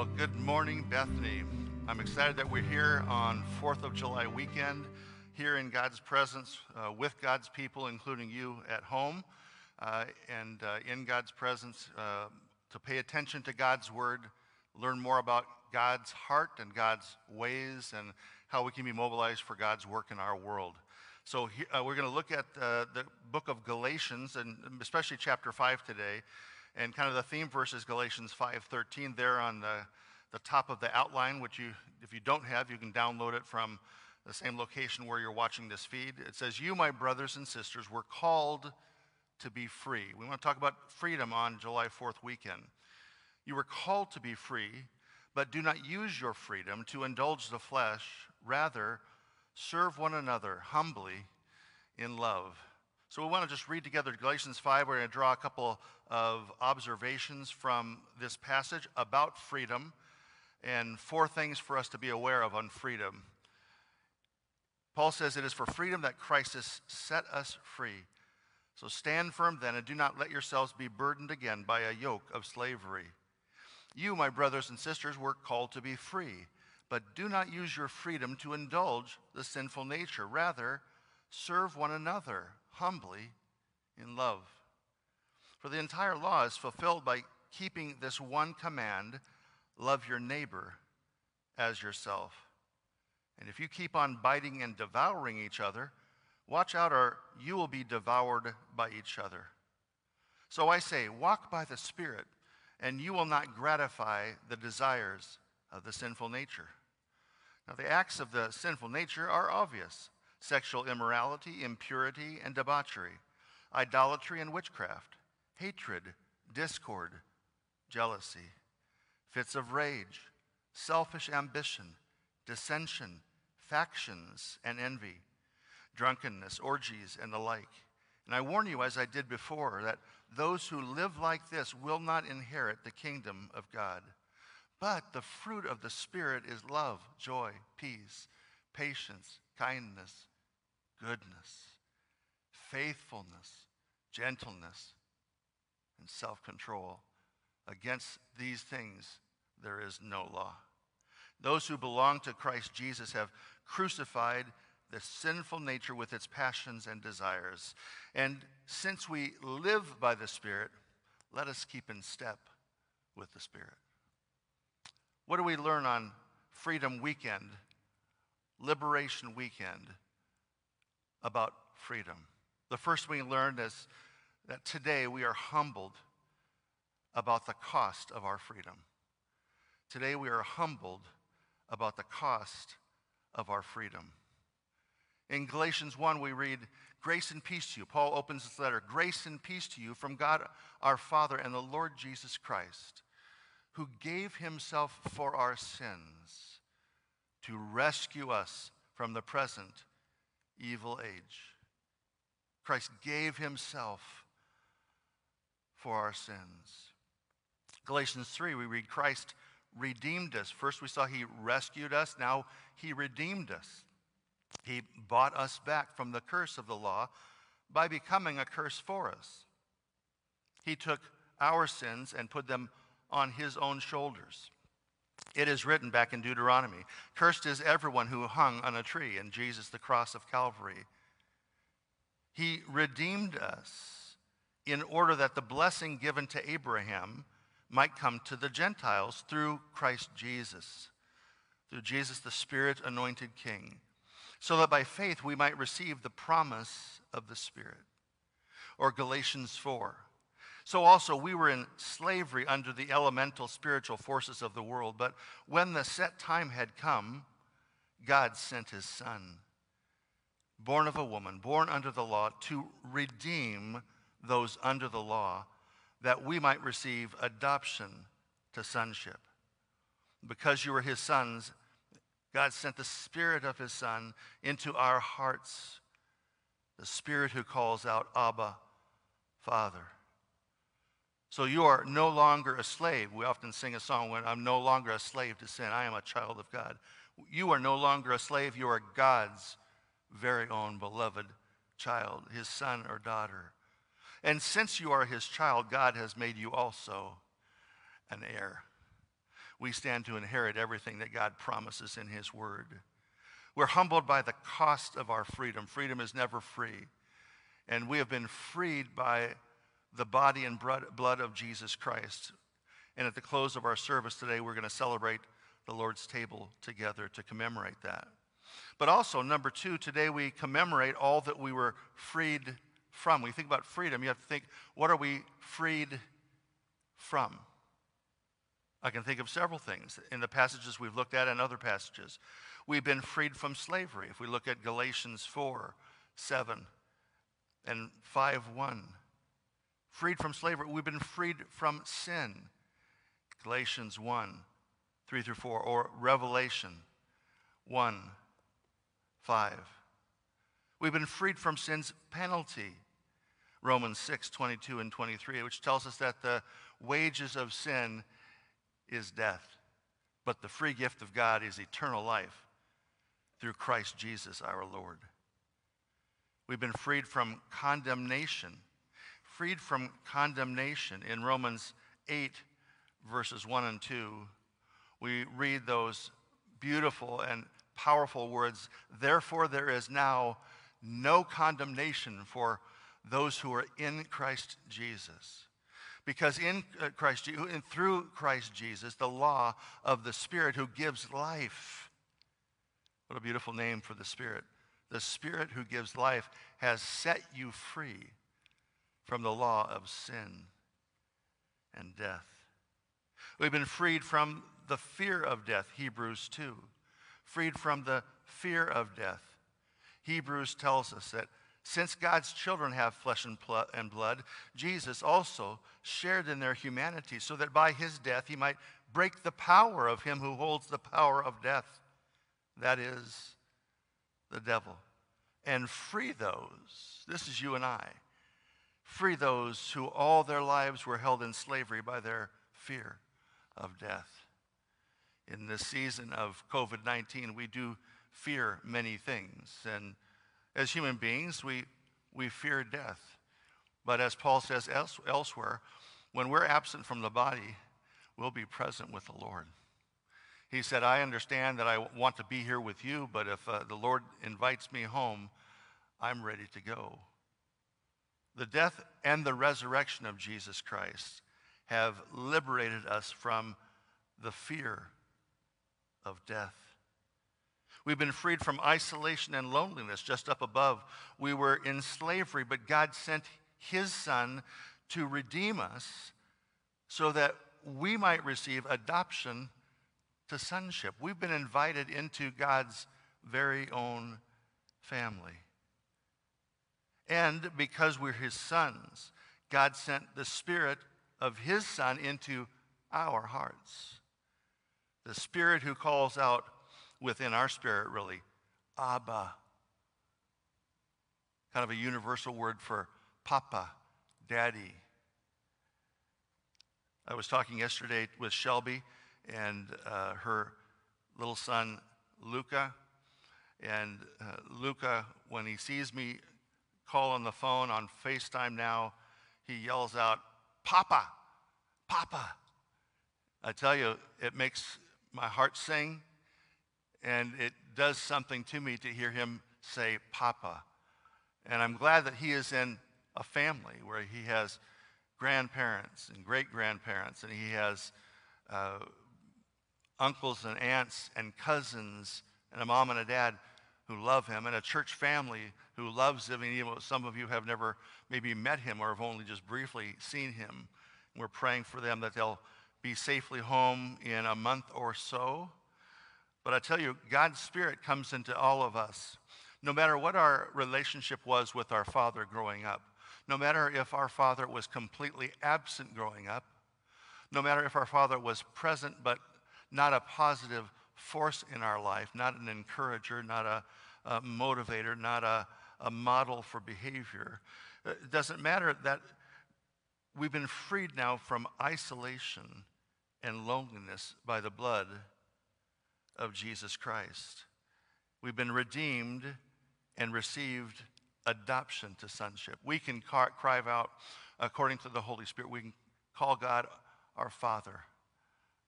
Well, good morning, Bethany. I'm excited that we're here on 4th of July weekend, here in God's presence uh, with God's people, including you at home, uh, and uh, in God's presence uh, to pay attention to God's word, learn more about God's heart and God's ways, and how we can be mobilized for God's work in our world. So uh, we're going to look at uh, the book of Galatians, and especially chapter 5 today. And kind of the theme verse is Galatians 5.13 there on the, the top of the outline, which you, if you don't have, you can download it from the same location where you're watching this feed. It says, You, my brothers and sisters, were called to be free. We want to talk about freedom on July 4th weekend. You were called to be free, but do not use your freedom to indulge the flesh. Rather, serve one another humbly in love. So we want to just read together Galatians 5. We're going to draw a couple of observations from this passage about freedom and four things for us to be aware of on freedom. Paul says it is for freedom that Christ has set us free. So stand firm then and do not let yourselves be burdened again by a yoke of slavery. You, my brothers and sisters, were called to be free, but do not use your freedom to indulge the sinful nature. Rather, serve one another humbly in love. For the entire law is fulfilled by keeping this one command love your neighbor as yourself. And if you keep on biting and devouring each other, watch out, or you will be devoured by each other. So I say, walk by the Spirit, and you will not gratify the desires of the sinful nature. Now, the acts of the sinful nature are obvious sexual immorality, impurity, and debauchery, idolatry and witchcraft, hatred, discord, jealousy, fits of rage, selfish ambition, dissension, factions, and envy, drunkenness, orgies, and the like. And I warn you, as I did before, that those who live like this will not inherit the kingdom of God. But the fruit of the Spirit is love, joy, peace, patience, kindness, goodness, faithfulness, gentleness, and self control. Against these things there is no law. Those who belong to Christ Jesus have crucified the sinful nature with its passions and desires. And since we live by the Spirit, let us keep in step with the Spirit. What do we learn on Freedom Weekend, Liberation Weekend, about freedom? The first we learned is that today we are humbled about the cost of our freedom. Today we are humbled about the cost of our freedom. In Galatians 1, we read, Grace and peace to you. Paul opens this letter Grace and peace to you from God our Father and the Lord Jesus Christ, who gave himself for our sins to rescue us from the present evil age. Christ gave himself for our sins. Galatians 3, we read, Christ redeemed us. First, we saw he rescued us. Now, he redeemed us. He bought us back from the curse of the law by becoming a curse for us. He took our sins and put them on his own shoulders. It is written back in Deuteronomy Cursed is everyone who hung on a tree, and Jesus, the cross of Calvary. He redeemed us in order that the blessing given to Abraham might come to the Gentiles through Christ Jesus, through Jesus, the Spirit anointed King, so that by faith we might receive the promise of the Spirit. Or Galatians 4. So also we were in slavery under the elemental spiritual forces of the world, but when the set time had come, God sent his Son, born of a woman, born under the law, to redeem those under the law that we might receive adoption to sonship. Because you were his sons, God sent the Spirit of his Son into our hearts, the Spirit who calls out, Abba, Father. So you are no longer a slave. We often sing a song when I'm no longer a slave to sin. I am a child of God. You are no longer a slave. You are God's very own beloved child, his son or daughter. And since you are his child, God has made you also an heir. we stand to inherit everything that God promises in His Word. We're humbled by the cost of our freedom. Freedom is never free. And we have been freed by the body and blood of Jesus Christ. And at the close of our service today, we're going to celebrate the Lord's table together to commemorate that. But also, number two, today we commemorate all that we were freed from. When you think about freedom, you have to think, what are we freed from? I can think of several things in the passages we've looked at and other passages. We've been freed from slavery. If we look at Galatians 4 7 and 5 1. Freed from slavery. We've been freed from sin. Galatians 1 3 through 4. Or Revelation 1 5. We've been freed from sin's penalty. Romans 6 22 and 23, which tells us that the wages of sin is death, but the free gift of God is eternal life through Christ Jesus our Lord. We've been freed from condemnation. Freed from condemnation. In Romans 8, verses 1 and 2, we read those beautiful and powerful words Therefore, there is now no condemnation for those who are in Christ Jesus. Because in uh, Christ, and through Christ Jesus, the law of the Spirit who gives life. What a beautiful name for the Spirit. The Spirit who gives life has set you free from the law of sin and death. We've been freed from the fear of death, Hebrews 2. Freed from the fear of death. Hebrews tells us that since God's children have flesh and blood, Jesus also shared in their humanity so that by his death he might break the power of him who holds the power of death, that is, the devil, and free those, this is you and I, free those who all their lives were held in slavery by their fear of death. In this season of COVID 19, we do fear many things. And as human beings, we, we fear death. But as Paul says else, elsewhere, when we're absent from the body, we'll be present with the Lord. He said, I understand that I want to be here with you, but if uh, the Lord invites me home, I'm ready to go. The death and the resurrection of Jesus Christ have liberated us from the fear of death. We've been freed from isolation and loneliness. Just up above, we were in slavery, but God sent His Son to redeem us so that we might receive adoption to sonship. We've been invited into God's very own family. And because we're His sons, God sent the Spirit of His Son into our hearts. The Spirit who calls out, within our spirit, really. Abba. Kind of a universal word for papa, daddy. I was talking yesterday with Shelby and uh, her little son, Luca. And uh, Luca, when he sees me call on the phone on FaceTime now, he yells out, Papa, Papa. I tell you, it makes my heart sing. And it does something to me to hear him say, Papa. And I'm glad that he is in a family where he has grandparents and great grandparents, and he has uh, uncles and aunts and cousins, and a mom and a dad who love him, and a church family who loves him. And even some of you have never maybe met him or have only just briefly seen him. We're praying for them that they'll be safely home in a month or so. But I tell you, God's Spirit comes into all of us. No matter what our relationship was with our father growing up, no matter if our father was completely absent growing up, no matter if our father was present but not a positive force in our life, not an encourager, not a, a motivator, not a, a model for behavior, uh, it doesn't matter that we've been freed now from isolation and loneliness by the blood of Jesus Christ. We've been redeemed and received adoption to sonship. We can cry out according to the Holy Spirit. We can call God our Father,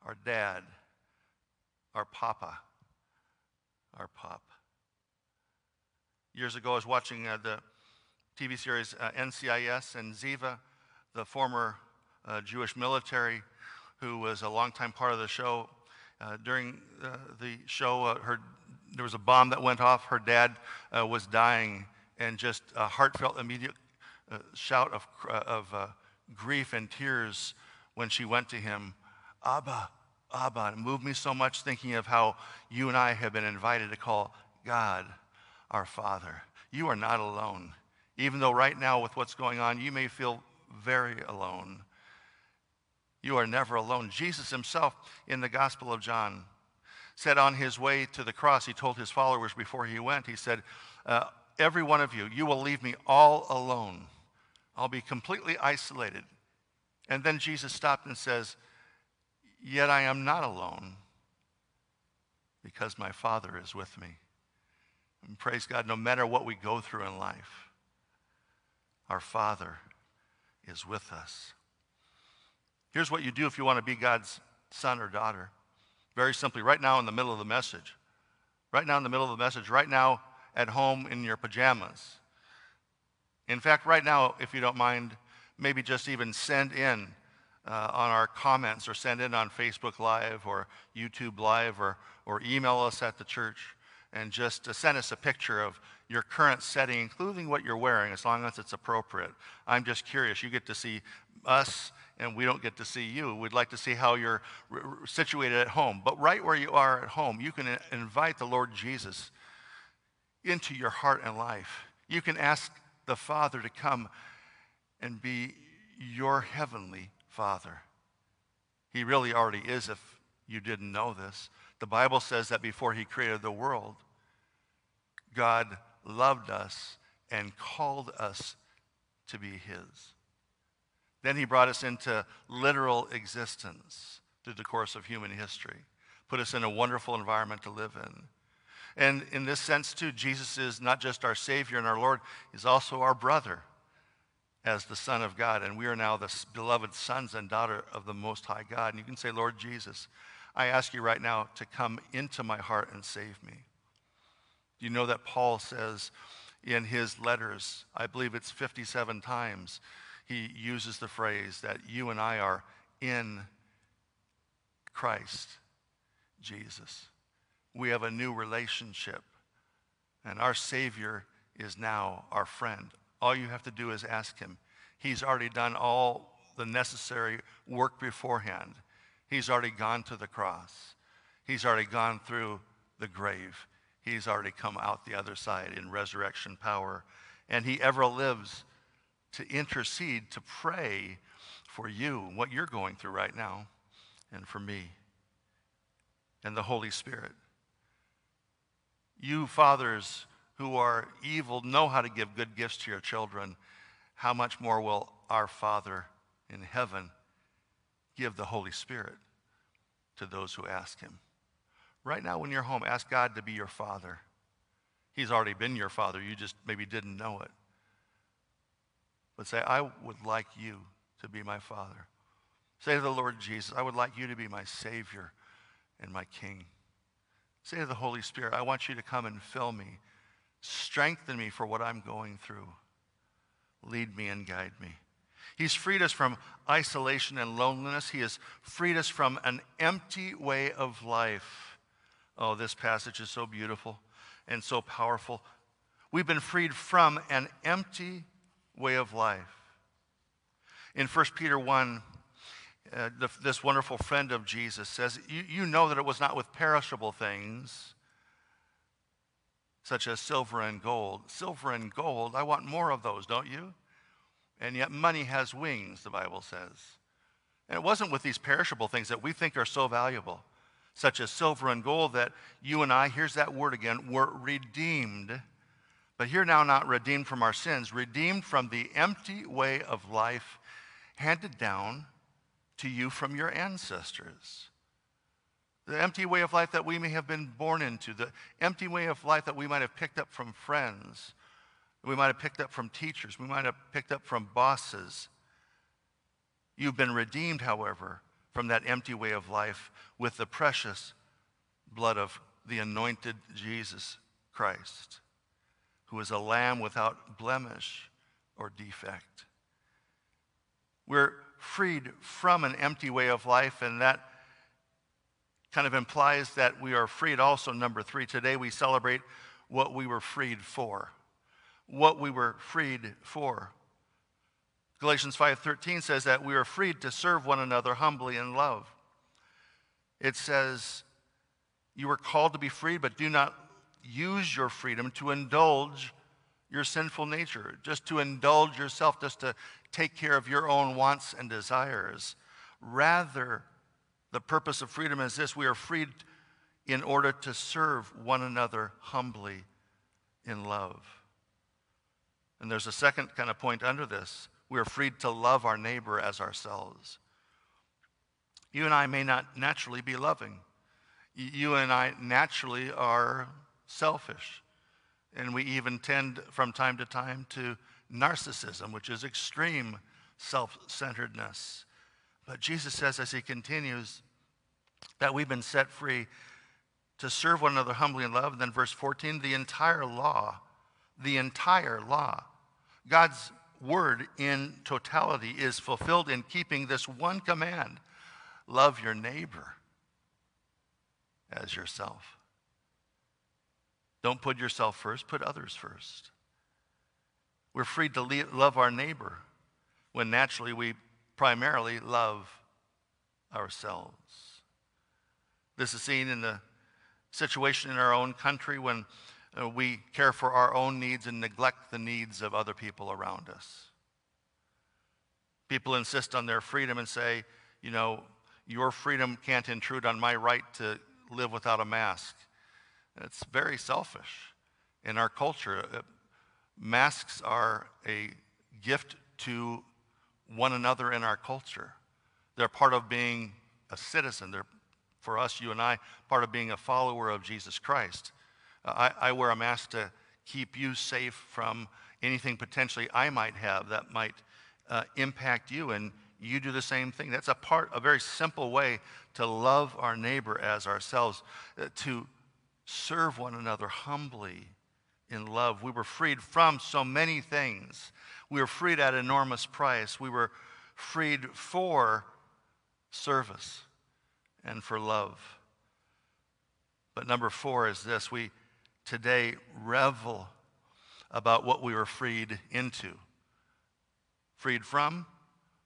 our Dad, our Papa, our Pop. Years ago, I was watching uh, the TV series uh, NCIS, and Ziva, the former uh, Jewish military who was a longtime part of the show, uh, during uh, the show, uh, her, there was a bomb that went off. Her dad was dying, and just a heartfelt, immediate shout of, of grief and tears when she went to him. Abba, Abba. It moved me so much thinking of how you and I have been invited to call God our Father. You are not alone. Even though right now, with what's going on, you may feel very alone. You are never alone. Jesus himself, in the Gospel of John, said on his way to the cross, he told his followers before he went, he said, uh, Every one of you, you will leave me all alone. I'll be completely isolated. And then Jesus stopped and says, Yet I am not alone because my Father is with me. And praise God, no matter what we go through in life, our Father is with us. Here's what you do if you want to be God's son or daughter. Very simply, right now in the middle of the message, right now in the middle of the message, right now at home in your pajamas. In fact, right now, if you don't mind, maybe just even send in uh, on our comments or send in on Facebook Live or YouTube Live or, or email us at the church and just uh, send us a picture of your current setting, including what you're wearing, as long as it's appropriate. I'm just curious. You get to see us, and we don't get to see you. We'd like to see how you're r- situated at home. But right where you are at home, you can invite the Lord Jesus into your heart and life. You can ask the Father to come and be your heavenly Father. He really already is, if you didn't know this. The Bible says that before he created the world, God loved us and called us to be his. Then he brought us into literal existence through the course of human history, put us in a wonderful environment to live in. And in this sense, too, Jesus is not just our Savior and our Lord, He's also our brother as the Son of God, and we are now the beloved sons and daughter of the Most High God. And you can say, Lord Jesus, I ask you right now to come into my heart and save me. You know that Paul says in his letters, I believe it's 57 times, he uses the phrase that you and I are in Christ Jesus. We have a new relationship, and our Savior is now our friend, all you have to do is ask him. He's already done all the necessary work beforehand. He's already gone to the cross. He's already gone through the grave. He's already come out the other side in resurrection power. And he ever lives to intercede, to pray for you, what you're going through right now, and for me, and the Holy Spirit. You fathers who are evil know how to give good gifts to your children, how much more will our Father in heaven give the Holy Spirit to those who ask Him? Right now, when you're home, ask God to be your Father. He's already been your Father, you just maybe didn't know it. But say, I would like you to be my Father. Say to the Lord Jesus, I would like you to be my Savior and my King. Say to the Holy Spirit, I want you to come and fill me Strengthen me for what I'm going through. Lead me and guide me. He's freed us from isolation and loneliness. He has freed us from an empty way of life. Oh, this passage is so beautiful and so powerful. We've been freed from an empty way of life. In 1 Peter 1, uh, the, this wonderful friend of Jesus says, you, you know that it was not with perishable things such as silver and gold. Silver and gold, I want more of those, don't you? And yet money has wings, the Bible says. And it wasn't with these perishable things that we think are so valuable, such as silver and gold, that you and I, here's that word again, were redeemed. But here now, not redeemed from our sins, redeemed from the empty way of life handed down to you from your ancestors the empty way of life that we may have been born into, the empty way of life that we might have picked up from friends, we might have picked up from teachers, we might have picked up from bosses. You've been redeemed, however, from that empty way of life with the precious blood of the anointed Jesus Christ, who is a lamb without blemish or defect. We're freed from an empty way of life, and that kind of implies that we are freed also. Number three, today we celebrate what we were freed for. What we were freed for. Galatians 5:13 says that we are freed to serve one another humbly in love. It says you were called to be free, but do not use your freedom to indulge your sinful nature, just to indulge yourself, just to take care of your own wants and desires. Rather, the purpose of freedom is this we are freed in order to serve one another humbly in love. And there's a second kind of point under this we are freed to love our neighbor as ourselves. You and I may not naturally be loving. You and I naturally are selfish. And we even tend from time to time to narcissism, which is extreme self centeredness. But Jesus says, as he continues, that we've been set free to serve one another humbly in love. And then, verse 14, the entire law, the entire law, God's word in totality is fulfilled in keeping this one command love your neighbor as yourself. Don't put yourself first, put others first. We're free to love our neighbor when naturally we primarily love ourselves. This is seen in the situation in our own country when uh, we care for our own needs and neglect the needs of other people around us. People insist on their freedom and say, you know, your freedom can't intrude on my right to live without a mask. It's very selfish in our culture. Uh, masks are a gift to one another in our culture. They're part of being a citizen. They're, for us, you and I, part of being a follower of Jesus Christ. Uh, I, I wear a mask to keep you safe from anything potentially I might have that might uh, impact you, and you do the same thing. That's a part, a very simple way to love our neighbor as ourselves, uh, to serve one another humbly in love. We were freed from so many things. We were freed at enormous price. We were freed for service and for love. But number four is this we today revel about what we were freed into freed from,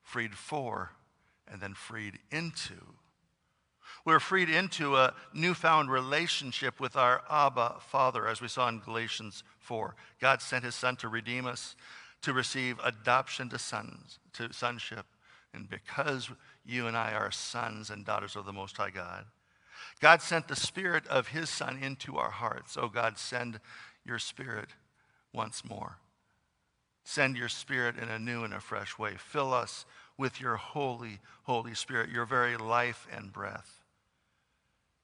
freed for, and then freed into. We're freed into a newfound relationship with our Abba Father, as we saw in Galatians 4. God sent his Son to redeem us, to receive adoption to sons, to sonship. And because you and I are sons and daughters of the Most High God, God sent the Spirit of his Son into our hearts. Oh, God, send your Spirit once more. Send your Spirit in a new and a fresh way. Fill us with your holy, Holy Spirit, your very life and breath.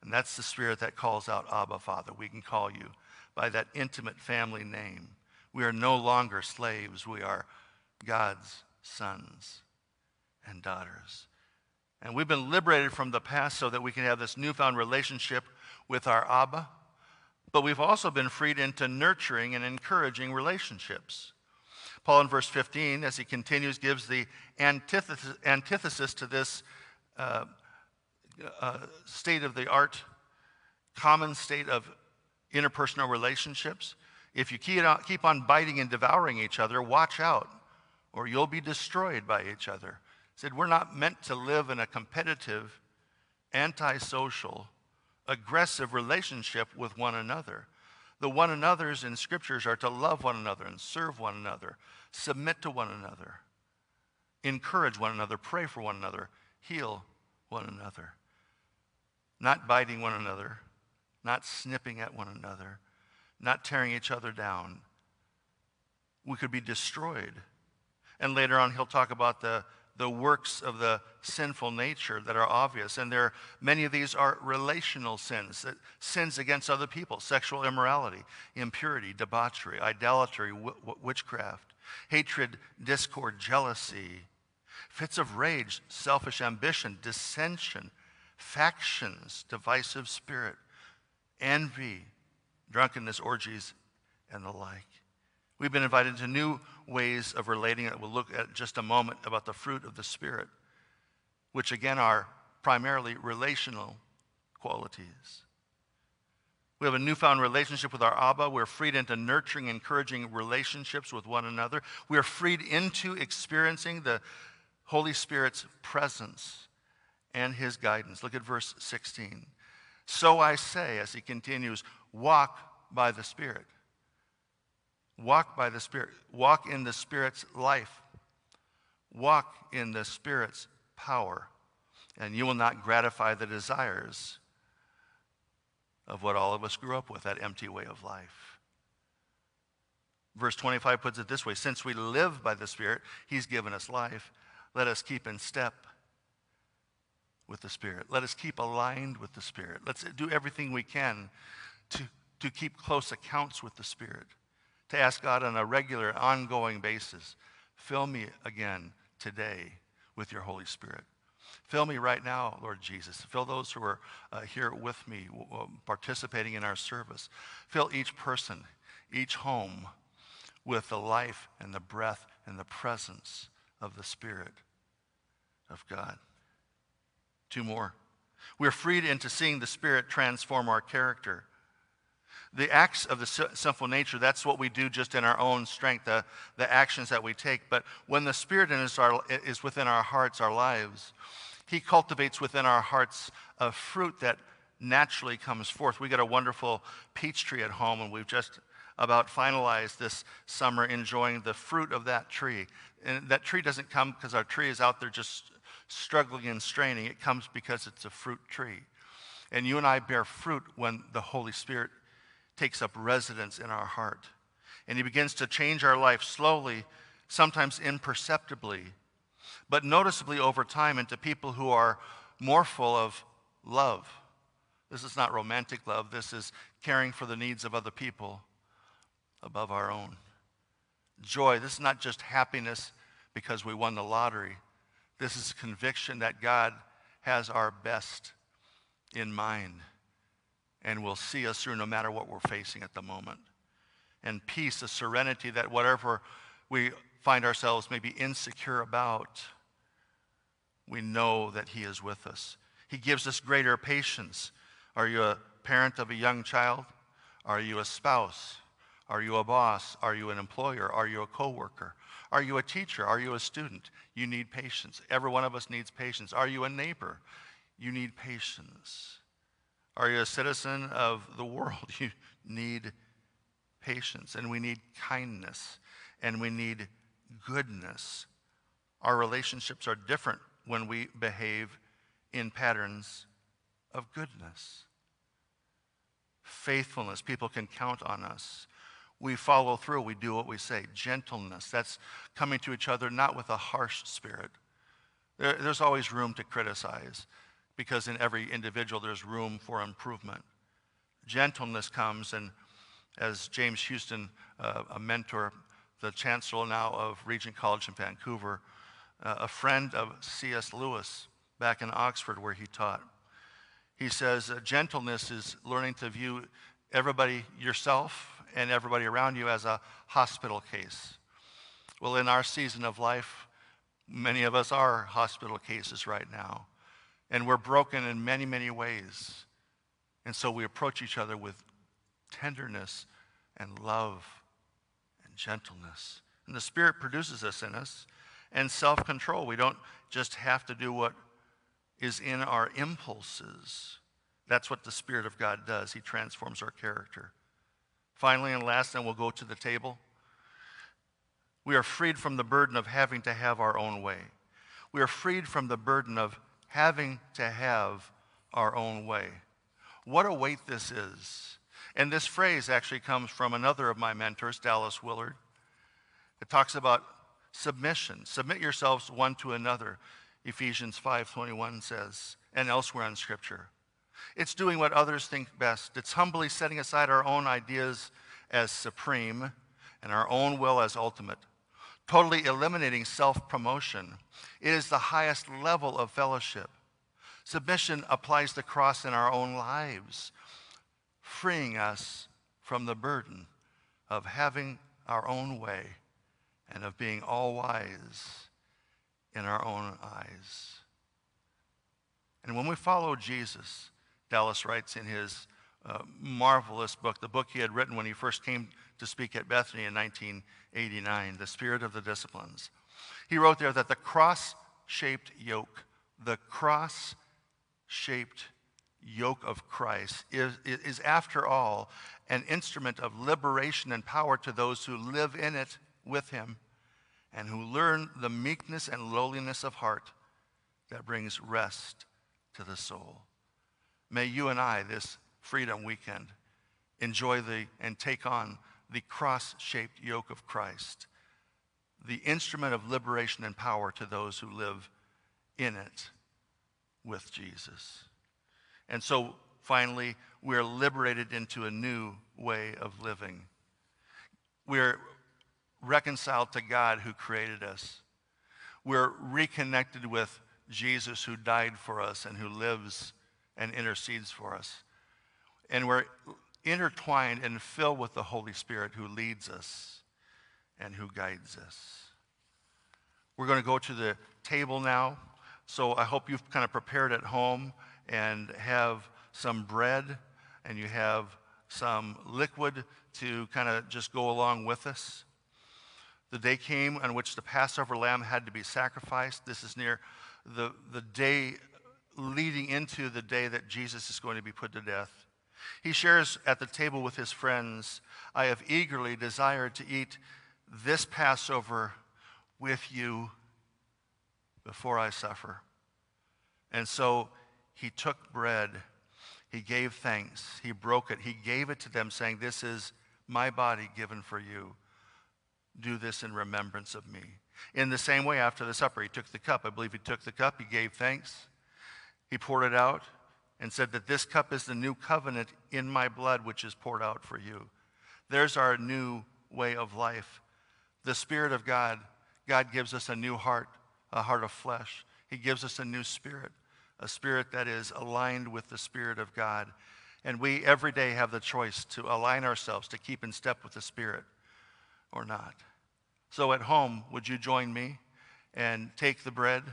And that's the spirit that calls out Abba, Father. We can call you by that intimate family name. We are no longer slaves, we are God's sons and daughters. And we've been liberated from the past so that we can have this newfound relationship with our Abba. But we've also been freed into nurturing and encouraging relationships. Paul in verse 15, as he continues, gives the antithesis, antithesis to this uh, uh, state of the art, common state of interpersonal relationships. If you keep on biting and devouring each other, watch out, or you'll be destroyed by each other. He said, We're not meant to live in a competitive, antisocial, aggressive relationship with one another. The one another's in scriptures are to love one another and serve one another, submit to one another, encourage one another, pray for one another, heal one another not biting one another, not snipping at one another, not tearing each other down. We could be destroyed. And later on, he'll talk about the, the works of the sinful nature that are obvious. And there, many of these are relational sins, sins against other people, sexual immorality, impurity, debauchery, idolatry, witchcraft, hatred, discord, jealousy, fits of rage, selfish ambition, dissension factions, divisive spirit, envy, drunkenness, orgies, and the like. We've been invited to new ways of relating that we'll look at just a moment about the fruit of the Spirit, which again are primarily relational qualities. We have a newfound relationship with our Abba. We're freed into nurturing, encouraging relationships with one another. We are freed into experiencing the Holy Spirit's presence and his guidance. Look at verse 16. So I say, as he continues, walk by the Spirit. Walk by the Spirit. Walk in the Spirit's life. Walk in the Spirit's power. And you will not gratify the desires of what all of us grew up with, that empty way of life. Verse 25 puts it this way Since we live by the Spirit, He's given us life. Let us keep in step with the Spirit. Let us keep aligned with the Spirit. Let's do everything we can to, to keep close accounts with the Spirit, to ask God on a regular, ongoing basis fill me again today with your Holy Spirit. Fill me right now, Lord Jesus. Fill those who are uh, here with me, w- participating in our service. Fill each person, each home with the life and the breath and the presence of the Spirit of God. Two more. We're freed into seeing the Spirit transform our character. The acts of the sinful nature, that's what we do just in our own strength, the, the actions that we take. But when the Spirit is, our, is within our hearts, our lives, he cultivates within our hearts a fruit that naturally comes forth. We got a wonderful peach tree at home, and we've just about finalized this summer enjoying the fruit of that tree. And that tree doesn't come because our tree is out there just struggling and straining. It comes because it's a fruit tree. And you and I bear fruit when the Holy Spirit takes up residence in our heart. And He begins to change our life slowly, sometimes imperceptibly, but noticeably over time into people who are more full of love. This is not romantic love, this is caring for the needs of other people above our own. Joy, this is not just happiness because we won the lottery. This is conviction that God has our best in mind and will see us through no matter what we're facing at the moment. And peace, a serenity that whatever we find ourselves maybe insecure about, we know that He is with us. He gives us greater patience. Are you a parent of a young child? Are you a spouse? Are you a boss? Are you an employer? Are you a coworker? Are you a teacher? Are you a student? You need patience. Every one of us needs patience. Are you a neighbor? You need patience. Are you a citizen of the world? You need patience. And we need kindness. And we need goodness. Our relationships are different when we behave in patterns of goodness. Faithfulness, people can count on us. We follow through, we do what we say. Gentleness, that's coming to each other not with a harsh spirit. There, there's always room to criticize because in every individual there's room for improvement. Gentleness comes, and as James Houston, uh, a mentor, the chancellor now of Regent College in Vancouver, uh, a friend of C.S. Lewis back in Oxford where he taught. He says, gentleness is learning to view everybody, yourself, and everybody around you as a hospital case. Well, in our season of life, many of us are hospital cases right now. And we're broken in many, many ways. And so we approach each other with tenderness and love and gentleness. And the Spirit produces this in us and self control. We don't just have to do what is in our impulses. That's what the Spirit of God does. He transforms our character. Finally, and last, and we'll go to the table. We are freed from the burden of having to have our own way. We are freed from the burden of having to have our own way. What a weight this is. And this phrase actually comes from another of my mentors, Dallas Willard. It talks about submission. Submit yourselves one to another, Ephesians 5:21 says, and elsewhere in scripture. It's doing what others think best. It's humbly setting aside our own ideas as supreme and our own will as ultimate. Totally eliminating self-promotion. It is the highest level of fellowship. Submission applies the cross in our own lives freeing us from the burden of having our own way and of being all wise in our own eyes. And when we follow Jesus, Dallas writes in his uh, marvelous book, the book he had written when he first came to speak at Bethany in 1989, The Spirit of the Disciplines. He wrote there that the cross shaped yoke, the cross shaped yoke of Christ is, is, after all, an instrument of liberation and power to those who live in it with him and who learn the meekness and lowliness of heart that brings rest to the soul. May you and I, this Freedom Weekend, enjoy the and take on the cross shaped yoke of Christ, the instrument of liberation and power to those who live in it with Jesus. And so finally, we're liberated into a new way of living. We're reconciled to God who created us. We're reconnected with Jesus who died for us and who lives and intercedes for us. And we're intertwined and filled with the Holy Spirit who leads us and who guides us. We're going to go to the table now. So I hope you've kind of prepared at home and have some bread and you have some liquid to kind of just go along with us. The day came on which the Passover lamb had to be sacrificed. This is near the, the day leading into the day that Jesus is going to be put to death. He shares at the table with his friends, I have eagerly desired to eat this Passover with you before I suffer. And so he took bread, he gave thanks, he broke it, he gave it to them, saying, This is my body given for you. Do this in remembrance of me. In the same way, after the supper, he took the cup. I believe he took the cup, he gave thanks, he poured it out, and said that this cup is the new covenant in my blood, which is poured out for you. There's our new way of life. The Spirit of God, God gives us a new heart, a heart of flesh. He gives us a new spirit a spirit that is aligned with the Spirit of God. And we every day have the choice to align ourselves to keep in step with the Spirit or not. So at home, would you join me and take the bread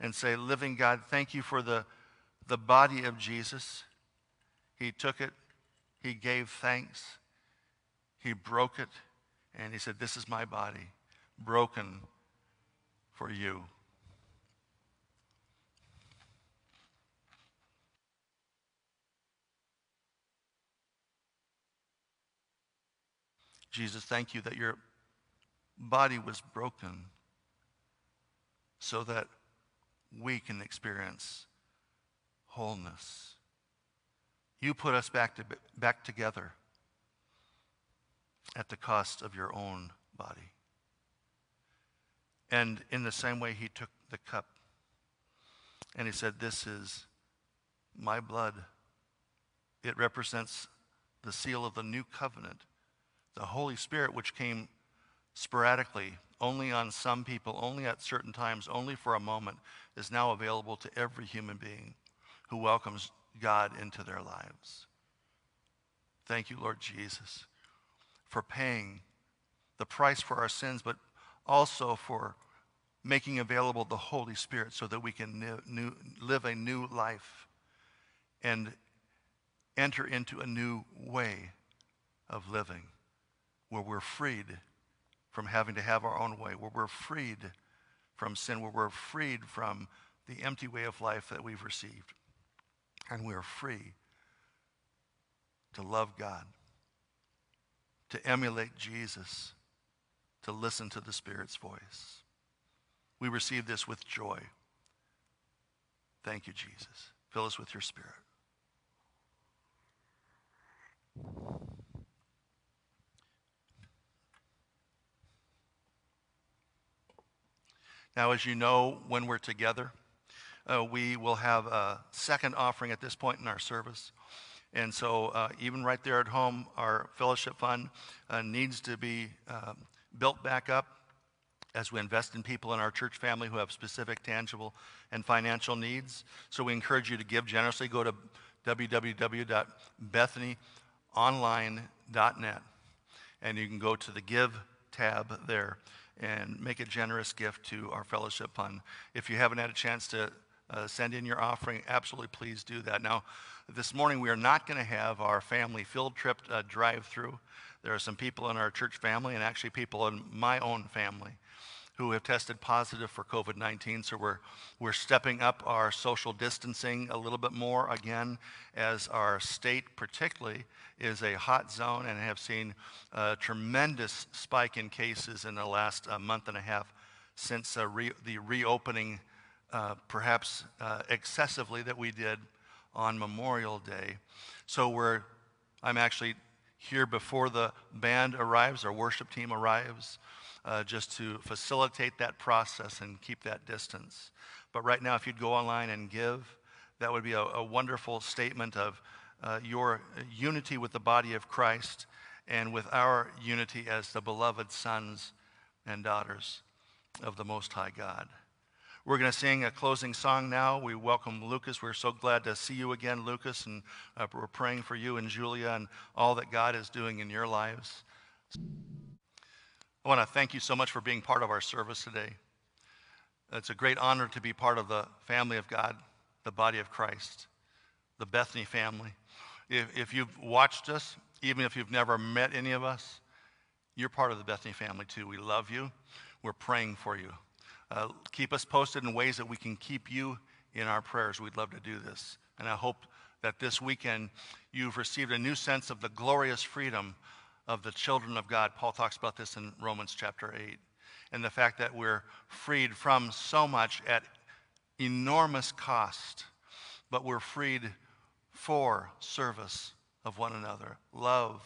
and say, Living God, thank you for the, the body of Jesus. He took it, he gave thanks, he broke it, and he said, This is my body, broken for you. Jesus, thank you that your body was broken so that we can experience wholeness. You put us back, to, back together at the cost of your own body. And in the same way, he took the cup and he said, This is my blood. It represents the seal of the new covenant the Holy Spirit, which came sporadically, only on some people, only at certain times, only for a moment, is now available to every human being who welcomes God into their lives. Thank you, Lord Jesus, for paying the price for our sins, but also for making available the Holy Spirit so that we can new, live a new life and enter into a new way of living where we're freed from having to have our own way, where we're freed from sin, where we're freed from the empty way of life that we've received. And we are free to love God, to emulate Jesus, to listen to the Spirit's voice. We receive this with joy. Thank you, Jesus. Fill us with your Spirit. Now, as you know, when we're together, uh, we will have a second offering at this point in our service. And so, uh, even right there at home, our fellowship fund uh, needs to be um, built back up as we invest in people in our church family who have specific tangible and financial needs. So, we encourage you to give generously. Go to www.bethanyonline.net. And you can go to the Give tab there and make a generous gift to our fellowship fund. If you haven't had a chance to uh, send in your offering, absolutely please do that. Now, this morning we are not going to have our family field trip uh, drive through. There are some people in our church family and actually people in my own family who have tested positive for COVID 19. So we're, we're stepping up our social distancing a little bit more again, as our state, particularly, is a hot zone and have seen a tremendous spike in cases in the last uh, month and a half since uh, re- the reopening, uh, perhaps uh, excessively, that we did on Memorial Day. So we're, I'm actually here before the band arrives, our worship team arrives uh, just to facilitate that process and keep that distance. But right now, if you'd go online and give, that would be a, a wonderful statement of uh, your unity with the body of Christ and with our unity as the beloved sons and daughters of the Most High God. We're going to sing a closing song now. We welcome Lucas. We're so glad to see you again, Lucas, and uh, we're praying for you and Julia and all that God is doing in your lives. I want to thank you so much for being part of our service today. It's a great honor to be part of the family of God, the body of Christ, the Bethany family. If, if you've watched us, even if you've never met any of us, you're part of the Bethany family too. We love you. We're praying for you. Uh, keep us posted in ways that we can keep you in our prayers. We'd love to do this. And I hope that this weekend you've received a new sense of the glorious freedom of the children of God. Paul talks about this in Romans chapter 8. And the fact that we're freed from so much at enormous cost, but we're freed for service of one another, love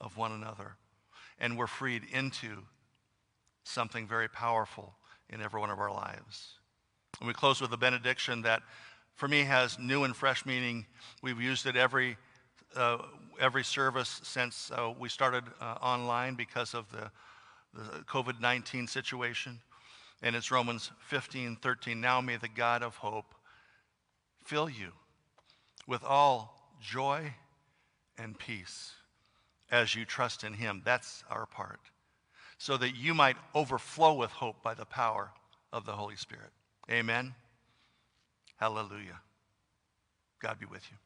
of one another. And we're freed into something very powerful in every one of our lives. And we close with a benediction that for me has new and fresh meaning. We've used it every uh, every service since uh, we started uh, online because of the, the COVID 19 situation. And it's Romans 15 13. Now may the God of hope fill you with all joy and peace as you trust in him. That's our part. So that you might overflow with hope by the power of the Holy Spirit. Amen. Hallelujah. God be with you.